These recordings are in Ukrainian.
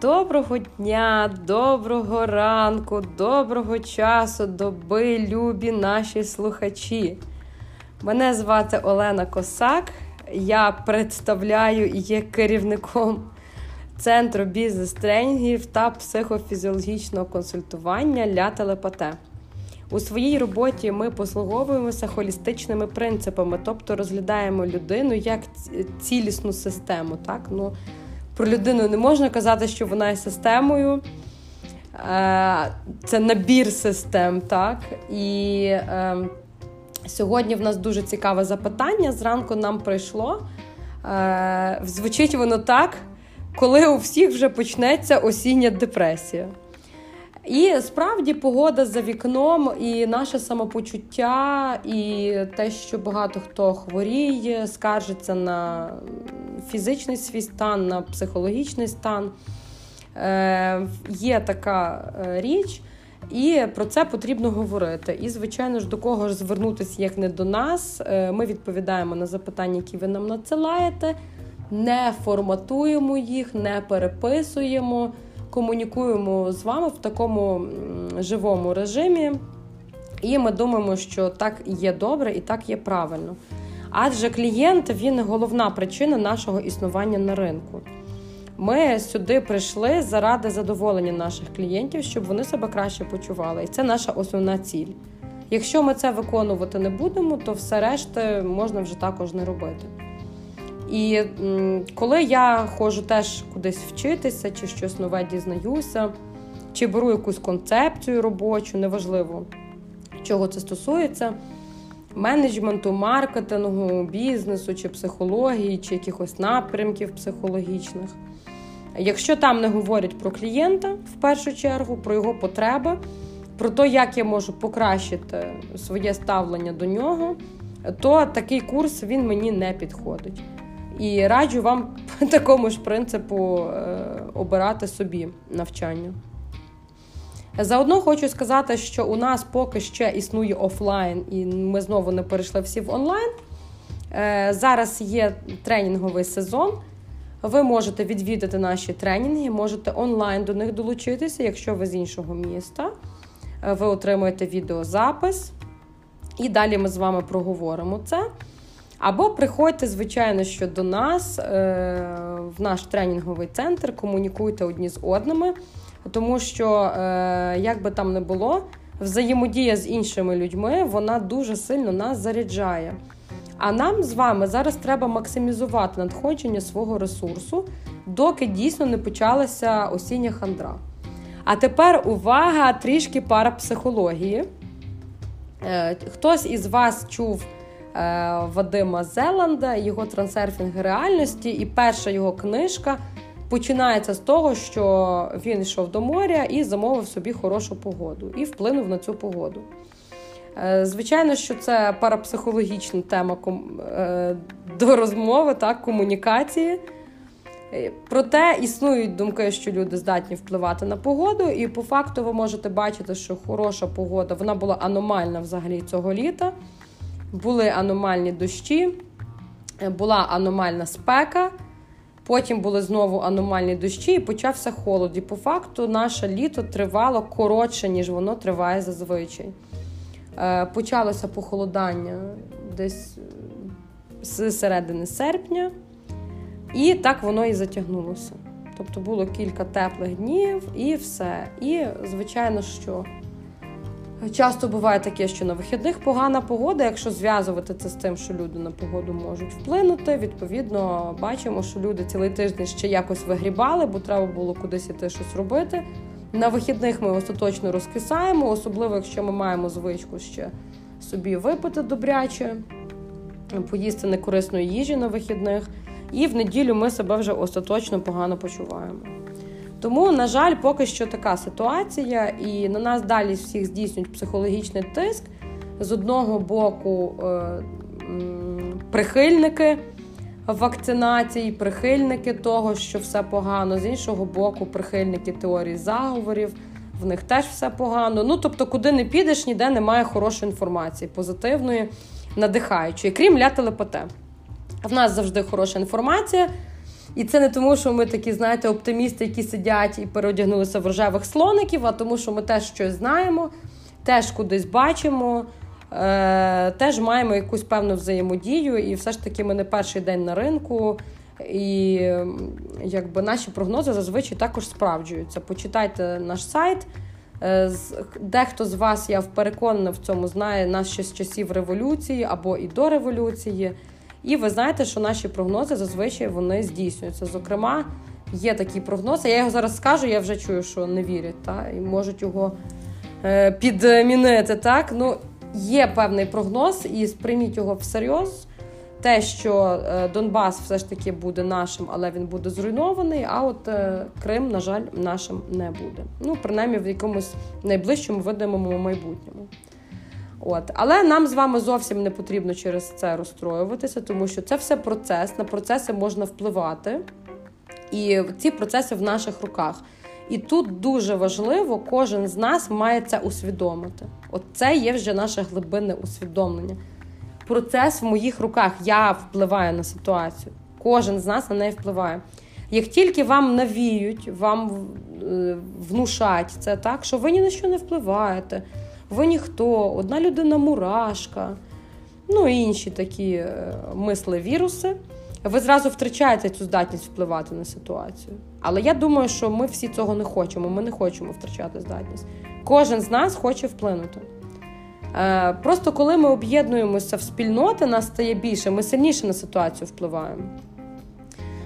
Доброго дня, доброго ранку, доброго часу, доби, любі наші слухачі. Мене звати Олена Косак. Я представляю і є керівником Центру бізнес-тренінгів та психофізіологічного консультування Ля Телепате. У своїй роботі ми послуговуємося холістичними принципами, тобто розглядаємо людину як цілісну систему. Так? Ну, Про людину не можна казати, що вона є системою. Е, це набір систем. так? І е, сьогодні в нас дуже цікаве запитання. Зранку нам прийшло. Е, звучить воно так, коли у всіх вже почнеться осіння депресія. І справді погода за вікном, і наше самопочуття, і те, що багато хто хворіє, скаржиться на фізичний свій стан, на психологічний стан. Е, Є така е, річ, і про це потрібно говорити. І, звичайно ж, до кого ж звернутися, як не до нас. Е, Ми відповідаємо на запитання, які ви нам надсилаєте, не форматуємо їх, не переписуємо комунікуємо з вами в такому живому режимі, і ми думаємо, що так є добре і так є правильно. Адже клієнт він головна причина нашого існування на ринку. Ми сюди прийшли заради задоволення наших клієнтів, щоб вони себе краще почували. І це наша основна ціль. Якщо ми це виконувати не будемо, то все решта можна вже також не робити. І коли я ходжу теж кудись вчитися, чи щось нове дізнаюся, чи беру якусь концепцію робочу, неважливо, чого це стосується, менеджменту, маркетингу, бізнесу, чи психології, чи якихось напрямків психологічних. Якщо там не говорять про клієнта в першу чергу, про його потреби, про те, як я можу покращити своє ставлення до нього, то такий курс він мені не підходить. І раджу вам по такому ж принципу е, обирати собі навчання. Заодно хочу сказати, що у нас поки ще існує офлайн, і ми знову не перейшли всі в онлайн. Е, зараз є тренінговий сезон. Ви можете відвідати наші тренінги, можете онлайн до них долучитися, якщо ви з іншого міста. Е, ви отримуєте відеозапис, і далі ми з вами проговоримо це. Або приходьте, звичайно, що до нас е, в наш тренінговий центр, комунікуйте одні з одними, тому що, е, як би там не було, взаємодія з іншими людьми вона дуже сильно нас заряджає. А нам з вами зараз треба максимізувати надходження свого ресурсу, доки дійсно не почалася осіння хандра. А тепер увага трішки парапсихології. Е, хтось із вас чув. Е, Вадима Зеланда, його трансерфінг реальності, і перша його книжка починається з того, що він йшов до моря і замовив собі хорошу погоду і вплинув на цю погоду. Е, звичайно, що це парапсихологічна тема е, до розмови, так, комунікації. Проте існують думки, що люди здатні впливати на погоду, і по факту ви можете бачити, що хороша погода вона була аномальна взагалі цього літа були аномальні дощі, е, була аномальна спека. Потім були знову аномальні дощі, і почався холод. І по факту наше літо тривало коротше, ніж воно триває зазвичай. Е, почалося похолодання десь е, з середини серпня, і так воно і затягнулося. Тобто було кілька теплих днів і все. І, звичайно, що Часто буває таке, що на вихідних погана погода. Якщо зв'язувати це з тим, що люди на погоду можуть вплинути, відповідно бачимо, що люди цілий тиждень ще якось вигрібали, бо треба було кудись іти щось робити. На вихідних ми остаточно розкисаємо, особливо якщо ми маємо звичку ще собі випити добряче, поїсти некорисної їжі на вихідних, і в неділю ми себе вже остаточно погано почуваємо. Тому, на жаль, поки що така ситуація, і на нас далі всіх здійснюють психологічний тиск. З одного боку, е, прихильники вакцинації, прихильники того, що все погано, з іншого боку, прихильники теорії заговорів, в них теж все погано. Ну, тобто, куди не підеш, ніде немає хорошої інформації, позитивної, надихаючої, крім ля телепоте. В нас завжди хороша інформація. І це не тому, що ми такі, знаєте, оптимісти, які сидять і переодягнулися в рожевих слоників, а тому, що ми теж щось знаємо, теж кудись бачимо, е- теж маємо якусь певну взаємодію, і все ж таки ми не перший день на ринку. І якби наші прогнози зазвичай також справджуються. Почитайте наш сайт. Е, дехто з вас, я переконана в цьому, знає нас ще з часів революції або і до революції. І ви знаєте, що наші прогнози зазвичай вони здійснюються. Зокрема, є такі прогнози. Я його зараз скажу, я вже чую, що не вірять, та, і можуть його е, підмінити. Так? Ну, Є певний прогноз, і сприйміть його всерйоз. Те, що е, Донбас все ж таки буде нашим, але він буде зруйнований. А от е, Крим, на жаль, нашим не буде. Ну, принаймні в якомусь найближчому видимому майбутньому. От. Але нам з вами зовсім не потрібно через це розстроюватися, тому що це все процес, на процеси можна впливати, і ці процеси в наших руках. І тут дуже важливо, кожен з нас має це усвідомити. От це є вже наше глибинне усвідомлення. Процес в моїх руках. Я впливаю на ситуацію. Кожен з нас на неї впливає. Як тільки вам навіють, вам е, внушать це так, що ви ні на що не впливаєте ви ніхто, одна людина мурашка, ну і інші такі е, мисли віруси. Ви зразу втрачаєте цю здатність впливати на ситуацію. Але я думаю, що ми всі цього не хочемо. Ми не хочемо втрачати здатність. Кожен з нас хоче вплинути. Е, просто коли ми об'єднуємося в спільноти, нас стає більше, ми сильніше на ситуацію впливаємо.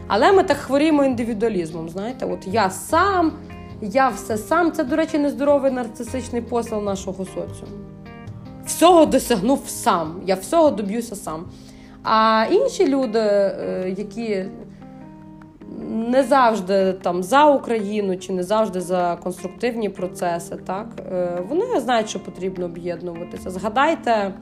Але ми так хворіємо індивідуалізмом. Знаєте, от я сам, я все сам. Це, до речі, нездоровий нарцисичний посил нашого соціуму. Всього досягнув сам. Я всього доб'юся сам. А інші люди, е, які не завжди там за Україну чи не завжди за конструктивні процеси, так е, вони знають, що потрібно об'єднуватися. Згадайте.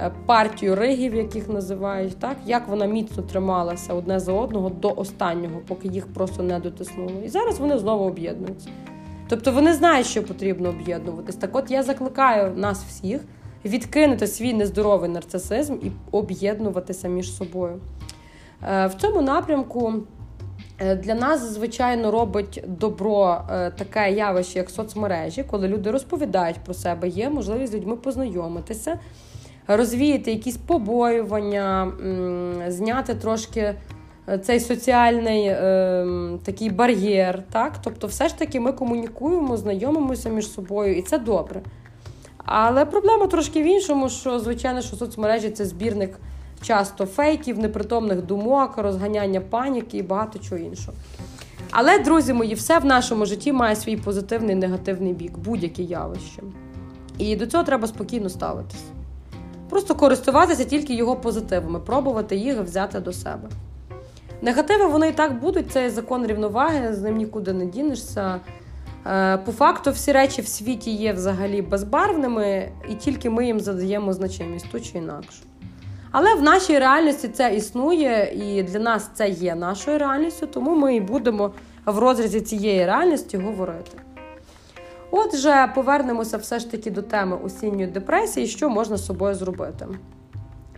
Е, партію ригів, яких називають, так як вона міцно трималася одне за одного до останнього, поки їх просто не дотиснуло. І зараз вони знову об'єднуються. Тобто вони знають, що потрібно об'єднуватись. Так, от я закликаю нас всіх відкинути свій нездоровий нарцисизм і об'єднуватися між собою. Е, в цьому напрямку. Е, для нас, звичайно, робить добро таке явище, як соцмережі, коли люди розповідають про себе, є можливість з людьми познайомитися розвіяти якісь побоювання, зняти трошки е, цей соціальний е, такий бар'єр. Так? Тобто, все ж таки ми комунікуємо, знайомимося між собою, і це добре. Але проблема трошки в іншому, що, звичайно, що соцмережі це збірник часто фейків, непритомних думок, розганяння паніки і багато чого іншого. Але, друзі мої, все в нашому житті має свій позитивний і негативний бік, будь-яке явище. І до цього треба спокійно ставитись. Просто користуватися тільки його позитивами, пробувати їх взяти до себе. Негативи вони і так будуть, це закон рівноваги, з ним нікуди не дінешся. Е, по факту, всі речі в світі є взагалі безбарвними, і тільки ми їм задаємо значимість ту чи інакшу. Але в нашій реальності це існує, і для нас це є нашою реальністю, тому ми і будемо в розрізі цієї реальності говорити. Отже, повернемося все ж таки до теми осінньої депресії, що можна з собою зробити.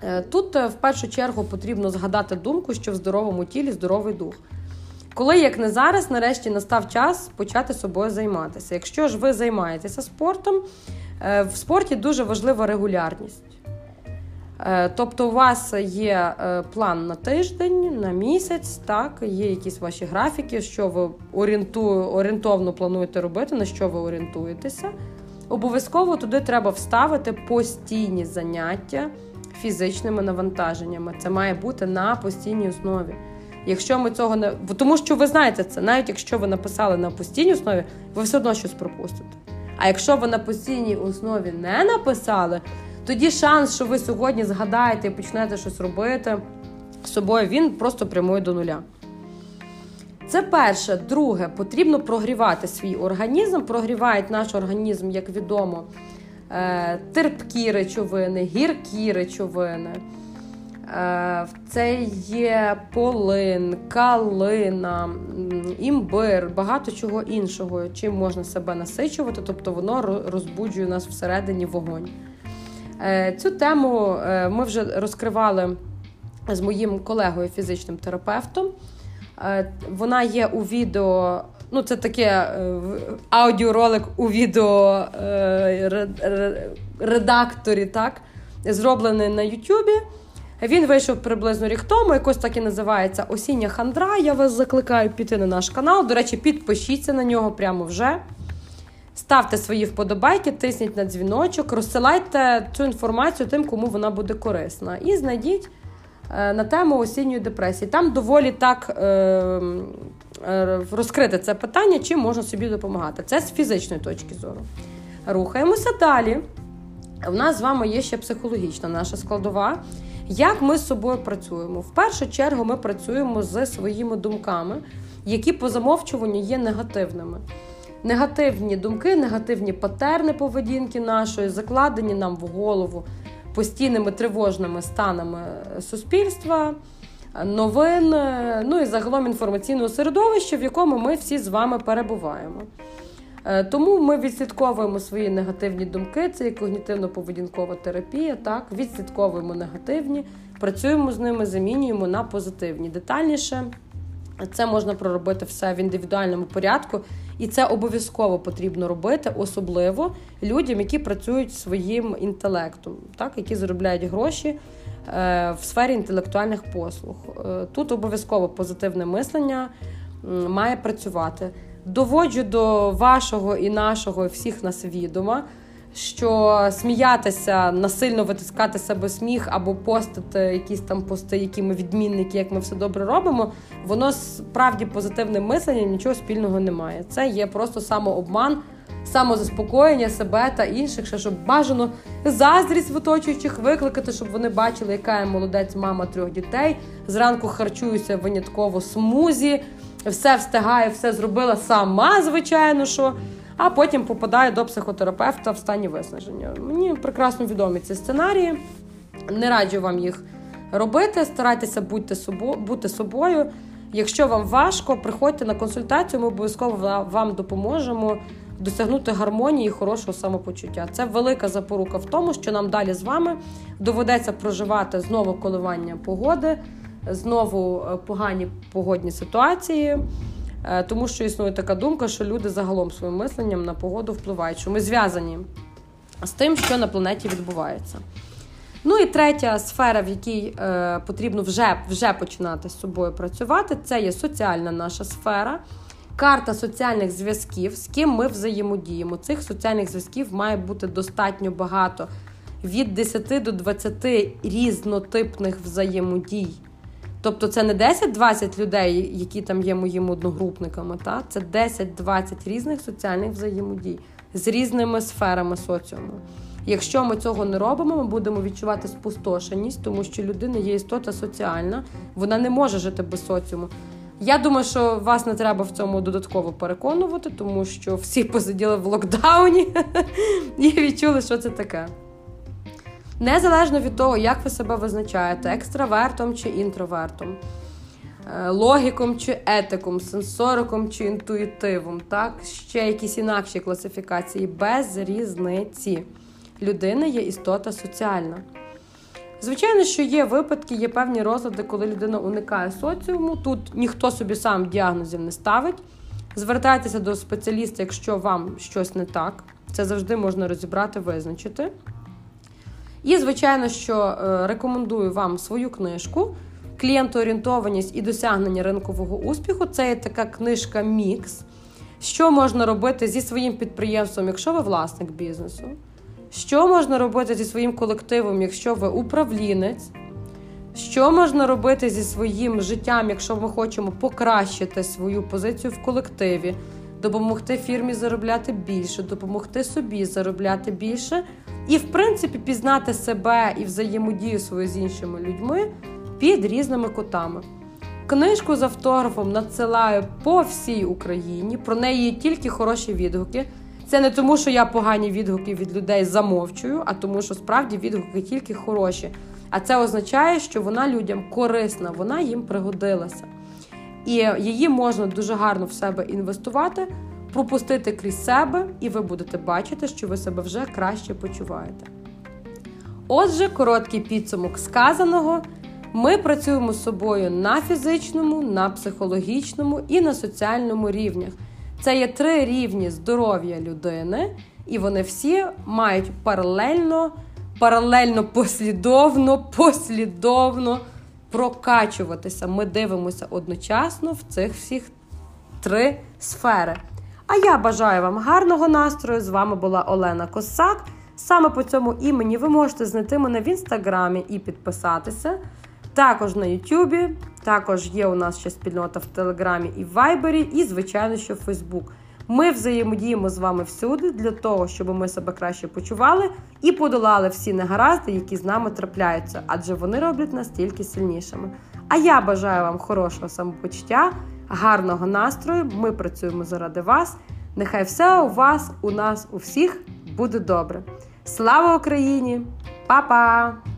Е, тут е, в першу чергу потрібно згадати думку, що в здоровому тілі здоровий дух. Коли, як не зараз, нарешті настав час почати собою займатися. Якщо ж ви займаєтеся спортом, е, в спорті дуже важлива регулярність. Е, тобто, у вас є е, план на тиждень, на місяць, так, є якісь ваші графіки, що ви орієнтовно плануєте робити, на що ви орієнтуєтеся. Обов'язково туди треба вставити постійні заняття фізичними навантаженнями. Це має бути на постійній основі. Якщо ми цього не тому, що ви знаєте це, навіть якщо ви написали на постійній основі, ви все одно щось пропустите. А якщо ви на постійній основі не написали, тоді шанс, що ви сьогодні згадаєте і почнете щось робити з собою, він просто прямує до нуля. Це перше. Друге, потрібно прогрівати свій організм. Прогрівають наш організм, як відомо, е, терпкі речовини, гіркі речовини. Е, це є полин, калина, імбир, багато чого іншого, чим можна себе насичувати, тобто воно розбуджує нас всередині вогонь. Е, цю тему е, ми вже розкривали з моїм колегою, фізичним терапевтом. Е, вона є у відео. Ну, це таке аудіоролик у відео редакторі, так, зроблений на Ютубі. Він вийшов приблизно рік тому, якось так і називається Осіння хандра. Я вас закликаю піти на наш канал. До речі, підпишіться на нього прямо вже. Ставте свої вподобайки, тисніть на дзвіночок, розсилайте цю інформацію тим, кому вона буде корисна. І знайдіть е, на тему осінньої депресії. Там доволі так е, е, розкрите це питання, чим можна собі допомагати. Це з фізичної точки зору. Рухаємося далі. У нас з вами є ще психологічна наша складова. Як ми з собою працюємо? В першу чергу ми працюємо з своїми думками, які по замовчуванню є негативними. Негативні думки, негативні патерни поведінки нашої, закладені нам в голову постійними тривожними станами суспільства, новин, ну і загалом інформаційного середовища, в якому ми всі з вами перебуваємо. Е, тому ми відслідковуємо свої негативні думки, це і когнітивно-поведінкова терапія. Так, відслідковуємо негативні, працюємо з ними, замінюємо на позитивні. Детальніше це можна проробити все в індивідуальному порядку, і це обов'язково потрібно робити, особливо людям, які працюють своїм інтелектом, так, які заробляють гроші е, в сфері інтелектуальних послуг. Е, тут обов'язково позитивне мислення має працювати доводжу до вашого і нашого, всіх нас відома, що сміятися, насильно витискати себе сміх або постити якісь там пости, які ми відмінники, як ми все добре робимо, воно справді позитивне мислення нічого спільного немає. Це є просто самообман. Самозаспокоєння себе та інших, ще щоб бажано заздрість в оточуючих викликати, щоб вони бачили, яка я молодець, мама трьох дітей. Зранку харчуюся винятково смузі, все встигає, все зробила сама, звичайно, що. А потім попадає до психотерапевта в стані виснаження. Мені прекрасно відомі ці сценарії. Не раджу вам їх робити. Старайтеся бути собою. Якщо вам важко, приходьте на консультацію, ми обов'язково вам допоможемо досягнути гармонії і хорошого самопочуття. Це велика запорука в тому, що нам далі з вами доведеться проживати знову коливання погоди знову е, погані погодні ситуації, тому що існує така думка, що люди загалом своїм мисленням на погоду впливають, що ми зв'язані з тим, що на планеті відбувається. Ну і третя сфера, в якій е, потрібно вже вже починати з собою працювати, це є соціальна наша сфера, карта соціальних зв'язків, з ким ми взаємодіємо. Цих соціальних зв'язків має бути достатньо багато від 10 до 20 різнотипних взаємодій. Тобто це не 10-20 людей, які там є моїми одногрупниками, та? це 10-20 різних соціальних взаємодій з різними сферами соціуму. Якщо ми цього не робимо, ми будемо відчувати спустошеність, тому що людина є істота соціальна, вона не може жити без соціуму. Я думаю, що вас не треба в цьому додатково переконувати, тому що всі посиділи в локдауні і відчули, що це таке. Незалежно від того, як ви себе визначаєте, екстравертом чи інтровертом, е, логіком чи етиком, сенсориком чи інтуїтивом, так, ще якісь інакші класифікації, без різниці. Людина є істота соціальна. Звичайно, що є випадки, є певні розлади, коли людина уникає соціуму. Тут ніхто собі сам діагнозів не ставить. Звертайтеся до спеціаліста, якщо вам щось не так. Це завжди можна розібрати, визначити. І, звичайно, що е, рекомендую вам свою книжку Клієнтоорієнтованість і досягнення ринкового успіху. Це є така книжка Мікс. Що можна робити зі своїм підприємством, якщо ви власник бізнесу? Що можна робити зі своїм колективом, якщо ви управлінець? Що можна робити зі своїм життям, якщо ми хочемо покращити свою позицію в колективі, допомогти фірмі заробляти більше, допомогти собі заробляти більше? І, в принципі, пізнати себе і взаємодію свою з іншими людьми під різними кутами. Книжку з автографом надсилаю по всій Україні. Про неї є тільки хороші відгуки. Це не тому, що я погані відгуки від людей замовчую, а тому, що справді відгуки тільки хороші. А це означає, що вона людям корисна, вона їм пригодилася. І її можна дуже гарно в себе інвестувати пропустити крізь себе, і ви будете бачити, що ви себе вже краще почуваєте. Отже, короткий підсумок сказаного. Ми працюємо з собою на фізичному, на психологічному і на соціальному рівнях. Це є три рівні здоров'я людини, і вони всі мають паралельно, паралельно послідовно, послідовно прокачуватися. Ми дивимося одночасно в цих всіх три сфери. А я бажаю вам гарного настрою. З вами була Олена Косак. Саме по цьому імені ви можете знайти мене в інстаграмі і підписатися. Також на Ютубі, також є у нас ще спільнота в Телеграмі і в Вайбері, і, звичайно, що в Фейсбук. Ми взаємодіємо з вами всюди для того, щоб ми себе краще почували і подолали всі негаразди, які з нами трапляються, адже вони роблять нас тільки сильнішими. А я бажаю вам хорошого самопочуття, гарного настрою. Ми працюємо заради вас. Нехай все у вас, у нас, у всіх буде добре. Слава Україні! Па-па!